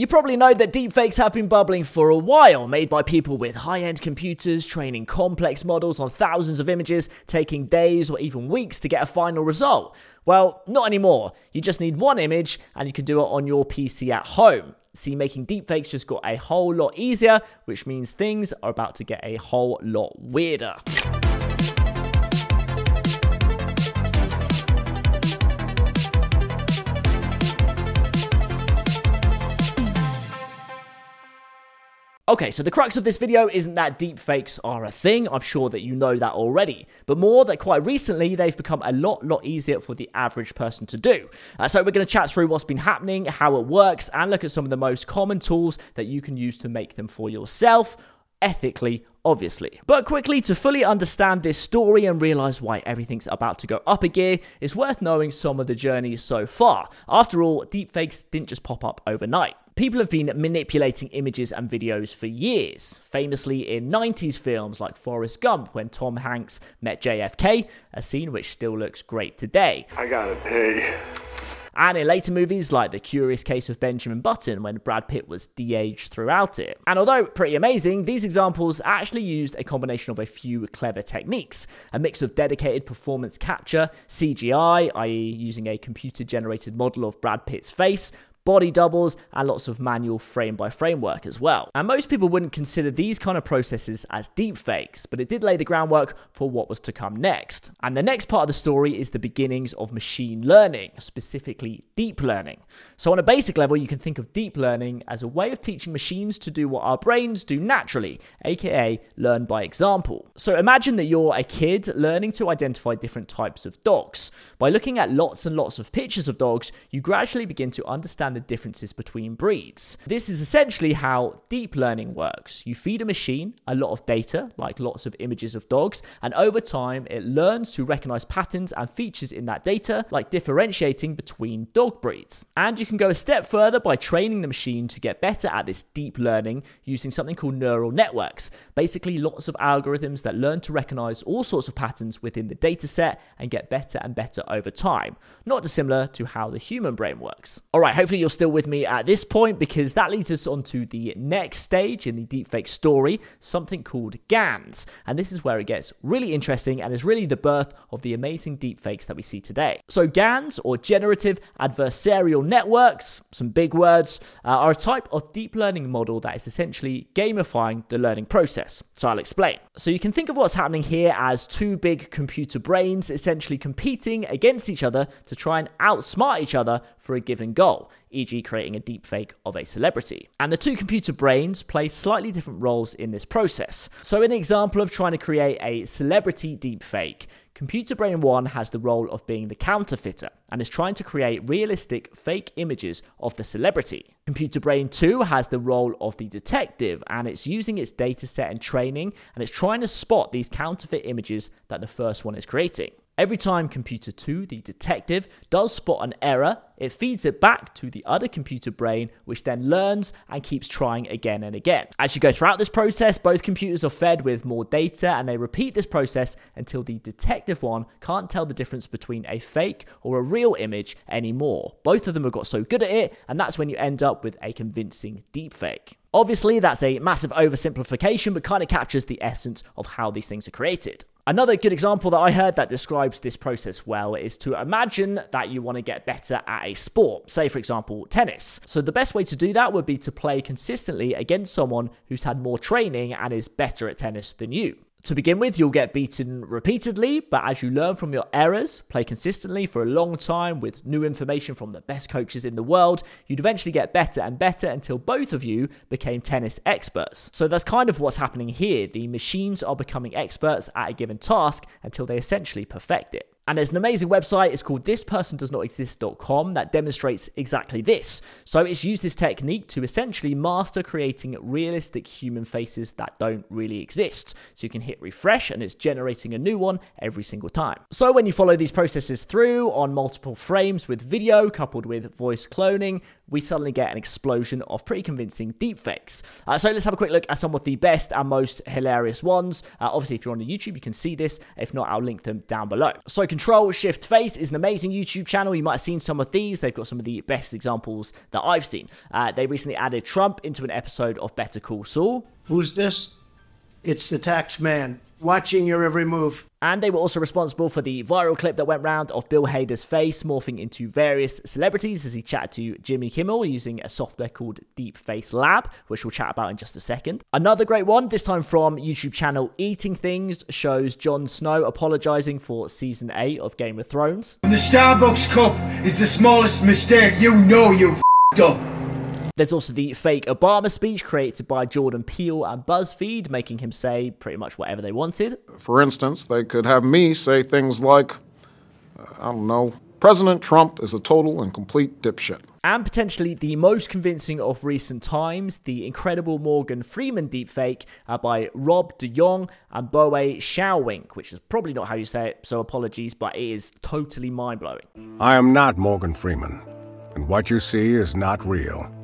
You probably know that deepfakes have been bubbling for a while, made by people with high end computers, training complex models on thousands of images, taking days or even weeks to get a final result. Well, not anymore. You just need one image and you can do it on your PC at home. See, making deepfakes just got a whole lot easier, which means things are about to get a whole lot weirder. Okay, so the crux of this video isn't that deepfakes are a thing, I'm sure that you know that already, but more that quite recently they've become a lot, lot easier for the average person to do. Uh, so we're going to chat through what's been happening, how it works, and look at some of the most common tools that you can use to make them for yourself, ethically, obviously. But quickly, to fully understand this story and realize why everything's about to go up a gear, it's worth knowing some of the journey so far. After all, deepfakes didn't just pop up overnight. People have been manipulating images and videos for years, famously in 90s films like Forrest Gump when Tom Hanks met JFK, a scene which still looks great today. I gotta pay. And in later movies like The Curious Case of Benjamin Button when Brad Pitt was de-aged throughout it. And although pretty amazing, these examples actually used a combination of a few clever techniques. A mix of dedicated performance capture, CGI, i.e. using a computer generated model of Brad Pitt's face, body doubles, and lots of manual frame by frame work as well. And most people wouldn't consider these kind of processes as deep fakes, but it did lay the groundwork for what was to come next. And the next part of the story is the beginnings of machine learning, specifically deep learning. So, on a basic level, you can think of deep learning as a way of teaching machines to do what our brains do naturally, aka learn by example. So, imagine that you're a kid learning to identify different types of dogs. By looking at lots and lots of pictures of dogs, you gradually begin to understand understand the differences between breeds. This is essentially how deep learning works. You feed a machine a lot of data, like lots of images of dogs, and over time it learns to recognize patterns and features in that data, like differentiating between dog breeds. And you can go a step further by training the machine to get better at this deep learning using something called neural networks. Basically, lots of algorithms that learn to recognize all sorts of patterns within the data set and get better and better over time. Not dissimilar to how the human brain works. All right, hopefully you're still with me at this point because that leads us on to the next stage in the deepfake story, something called GANs. And this is where it gets really interesting and is really the birth of the amazing deepfakes that we see today. So, GANs, or Generative Adversarial Networks, some big words, uh, are a type of deep learning model that is essentially gamifying the learning process. So, I'll explain. So, you can think of what's happening here as two big computer brains essentially competing against each other to try and outsmart each other for a given goal e.g., creating a deepfake of a celebrity. And the two computer brains play slightly different roles in this process. So, in the example of trying to create a celebrity deepfake, Computer Brain 1 has the role of being the counterfeiter and is trying to create realistic fake images of the celebrity. Computer Brain 2 has the role of the detective and it's using its dataset and training and it's trying to spot these counterfeit images that the first one is creating. Every time computer 2, the detective, does spot an error, it feeds it back to the other computer brain, which then learns and keeps trying again and again. As you go throughout this process, both computers are fed with more data and they repeat this process until the detective one can't tell the difference between a fake or a real image anymore. Both of them have got so good at it, and that's when you end up with a convincing deepfake. Obviously, that's a massive oversimplification, but kind of captures the essence of how these things are created. Another good example that I heard that describes this process well is to imagine that you want to get better at a sport, say, for example, tennis. So, the best way to do that would be to play consistently against someone who's had more training and is better at tennis than you. To begin with, you'll get beaten repeatedly, but as you learn from your errors, play consistently for a long time with new information from the best coaches in the world, you'd eventually get better and better until both of you became tennis experts. So that's kind of what's happening here. The machines are becoming experts at a given task until they essentially perfect it. And there's an amazing website, it's called thispersondoesnotexist.com, that demonstrates exactly this. So it's used this technique to essentially master creating realistic human faces that don't really exist. So you can hit refresh and it's generating a new one every single time. So when you follow these processes through on multiple frames with video coupled with voice cloning, we suddenly get an explosion of pretty convincing deepfakes. Uh, so let's have a quick look at some of the best and most hilarious ones. Uh, obviously, if you're on the YouTube, you can see this. If not, I'll link them down below. So Control Shift Face is an amazing YouTube channel. You might have seen some of these. They've got some of the best examples that I've seen. Uh, they recently added Trump into an episode of Better Call Saul. Who's this? It's the tax man, watching your every move. And they were also responsible for the viral clip that went round of Bill Hader's face morphing into various celebrities as he chatted to Jimmy Kimmel using a software called Deep Face Lab, which we'll chat about in just a second. Another great one, this time from YouTube channel Eating Things, shows Jon Snow apologizing for season 8 of Game of Thrones. The Starbucks cup is the smallest mistake you know you f***ed up. There's also the fake Obama speech created by Jordan Peele and BuzzFeed, making him say pretty much whatever they wanted. For instance, they could have me say things like, uh, I don't know, President Trump is a total and complete dipshit. And potentially the most convincing of recent times, the incredible Morgan Freeman deepfake uh, by Rob de Jong and Boet Schouwink, which is probably not how you say it, so apologies, but it is totally mind blowing. I am not Morgan Freeman, and what you see is not real.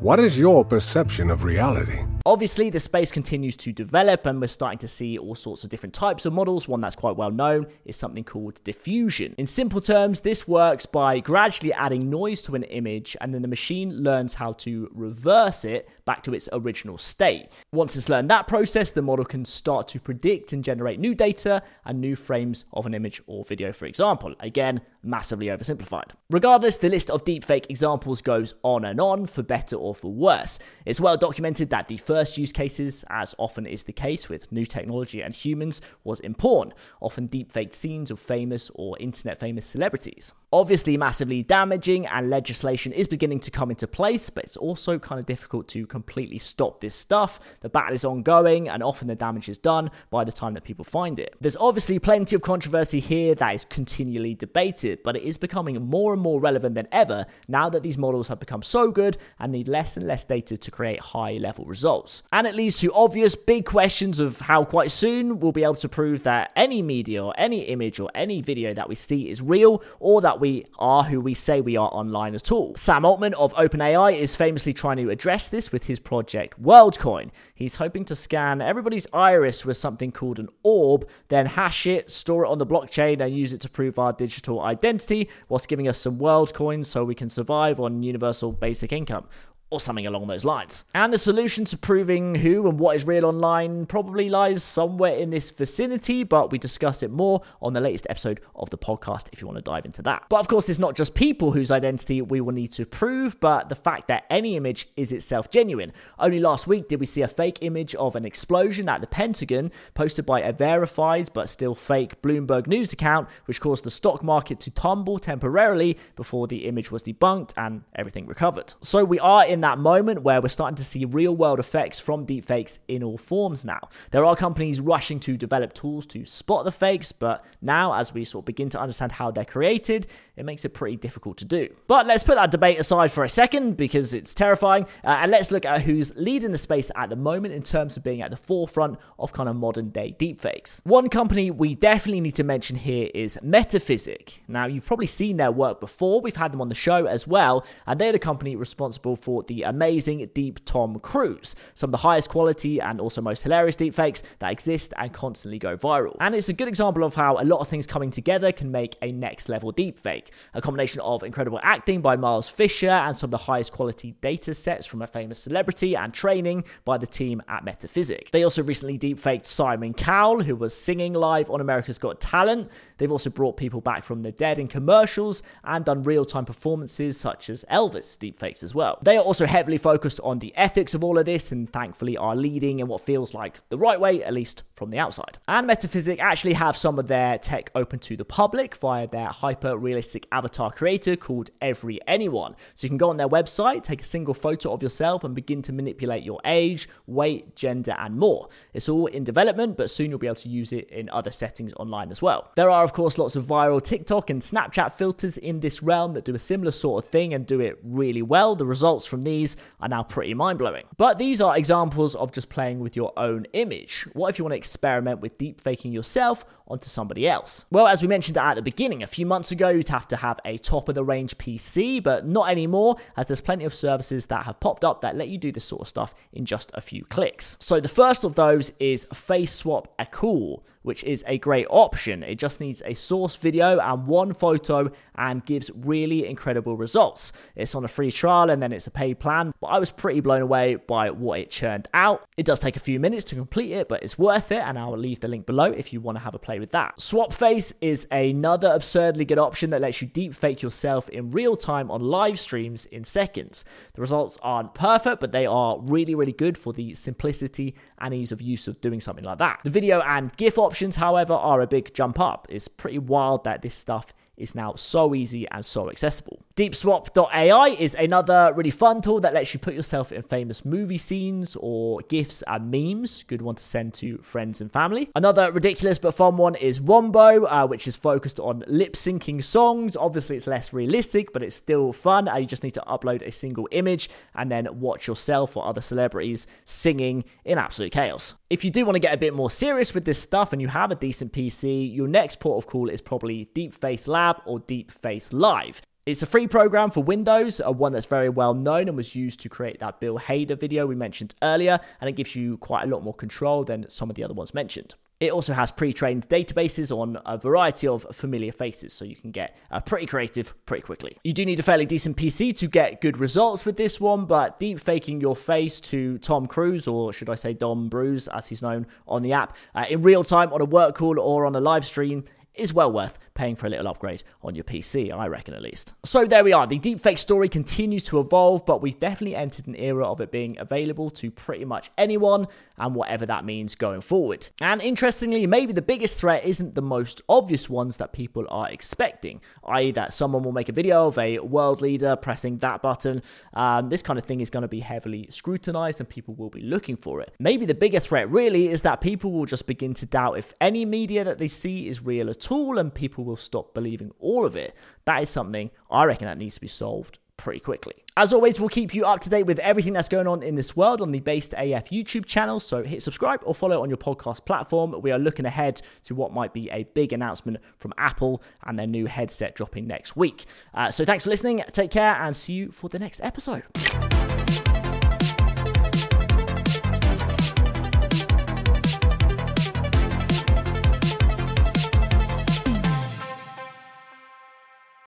What is your perception of reality? Obviously, the space continues to develop, and we're starting to see all sorts of different types of models. One that's quite well known is something called diffusion. In simple terms, this works by gradually adding noise to an image, and then the machine learns how to reverse it back to its original state. Once it's learned that process, the model can start to predict and generate new data and new frames of an image or video, for example. Again, massively oversimplified. Regardless, the list of deepfake examples goes on and on, for better or for worse. It's well documented that the first use cases, as often is the case with new technology and humans, was in porn, often deepfaked scenes of famous or internet famous celebrities. Obviously, massively damaging, and legislation is beginning to come into place, but it's also kind of difficult to completely stop this stuff. The battle is ongoing, and often the damage is done by the time that people find it. There's obviously plenty of controversy here that is continually debated, but it is becoming more and more relevant than ever now that these models have become so good and need less and less data to create high level results. And it leads to obvious big questions of how quite soon we'll be able to prove that any media or any image or any video that we see is real or that we are who we say we are online at all. Sam Altman of OpenAI is famously trying to address this with his project WorldCoin. He's hoping to scan everybody's iris with something called an orb, then hash it, store it on the blockchain, and use it to prove our digital identity, whilst giving us some world coins so we can survive on universal basic income or something along those lines. And the solution to proving who and what is real online probably lies somewhere in this vicinity, but we discuss it more on the latest episode of the podcast if you want to dive into that. But of course, it's not just people whose identity we will need to prove, but the fact that any image is itself genuine. Only last week did we see a fake image of an explosion at the Pentagon posted by a verified but still fake Bloomberg News account, which caused the stock market to tumble temporarily before the image was debunked and everything recovered. So we are in that moment where we're starting to see real world effects from deepfakes in all forms now. There are companies rushing to develop tools to spot the fakes, but now as we sort of begin to understand how they're created, it makes it pretty difficult to do. But let's put that debate aside for a second because it's terrifying, uh, and let's look at who's leading the space at the moment in terms of being at the forefront of kind of modern day deepfakes. One company we definitely need to mention here is Metaphysic. Now, you've probably seen their work before, we've had them on the show as well, and they're the company responsible for the amazing Deep Tom Cruise, some of the highest quality and also most hilarious deepfakes that exist and constantly go viral. And it's a good example of how a lot of things coming together can make a next level deepfake. A combination of incredible acting by Miles Fisher and some of the highest quality data sets from a famous celebrity and training by the team at Metaphysic. They also recently deepfaked Simon Cowell, who was singing live on America's Got Talent. They've also brought people back from the dead in commercials and done real time performances such as Elvis deepfakes as well. They are also heavily focused on the ethics of all of this and thankfully are leading in what feels like the right way, at least from the outside. And Metaphysic actually have some of their tech open to the public via their hyper realistic avatar creator called Every Anyone. So you can go on their website, take a single photo of yourself, and begin to manipulate your age, weight, gender, and more. It's all in development, but soon you'll be able to use it in other settings online as well. There are, of course, lots of viral TikTok and Snapchat filters in this realm that do a similar sort of thing and do it really well. The results from these are now pretty mind blowing. But these are examples of just playing with your own image. What if you want to experiment with deep faking yourself onto somebody else? Well, as we mentioned at the beginning, a few months ago, you'd have to have a top of the range PC, but not anymore, as there's plenty of services that have popped up that let you do this sort of stuff in just a few clicks. So the first of those is Face Swap Cool, which is a great option. It just needs a source video and one photo and gives really incredible results. It's on a free trial and then it's a paid plan, but I was pretty blown away by what it churned out. It does take a few minutes to complete it, but it's worth it, and I'll leave the link below if you want to have a play with that. Swapface is another absurdly good option that lets you deep fake yourself in real time on live streams in seconds. The results aren't perfect, but they are really, really good for the simplicity and ease of use of doing something like that. The video and GIF options, however, are a big jump up. It's pretty wild that this stuff is now so easy and so accessible. DeepSwap.ai is another really fun tool that lets you put yourself in famous movie scenes or GIFs and memes. Good one to send to friends and family. Another ridiculous but fun one is Wombo, uh, which is focused on lip syncing songs. Obviously, it's less realistic, but it's still fun. Uh, you just need to upload a single image and then watch yourself or other celebrities singing in absolute chaos. If you do want to get a bit more serious with this stuff and you have a decent PC, your next port of call is probably DeepFace Lab or DeepFace Live. It's a free program for Windows, one that's very well known and was used to create that Bill Hader video we mentioned earlier, and it gives you quite a lot more control than some of the other ones mentioned. It also has pre trained databases on a variety of familiar faces, so you can get uh, pretty creative pretty quickly. You do need a fairly decent PC to get good results with this one, but deep faking your face to Tom Cruise, or should I say Dom Bruce, as he's known on the app, uh, in real time on a work call or on a live stream is well worth paying for a little upgrade on your PC, I reckon at least. So there we are. The deepfake story continues to evolve, but we've definitely entered an era of it being available to pretty much anyone and whatever that means going forward. And interestingly, maybe the biggest threat isn't the most obvious ones that people are expecting, i.e., that someone will make a video of a world leader pressing that button. Um, this kind of thing is going to be heavily scrutinized and people will be looking for it. Maybe the bigger threat really is that people will just begin to doubt if any media that they see is real at all and people will stop believing all of it. That is something I reckon that needs to be solved pretty quickly. As always, we'll keep you up to date with everything that's going on in this world on the Based AF YouTube channel. So hit subscribe or follow on your podcast platform. We are looking ahead to what might be a big announcement from Apple and their new headset dropping next week. Uh, so thanks for listening. Take care and see you for the next episode.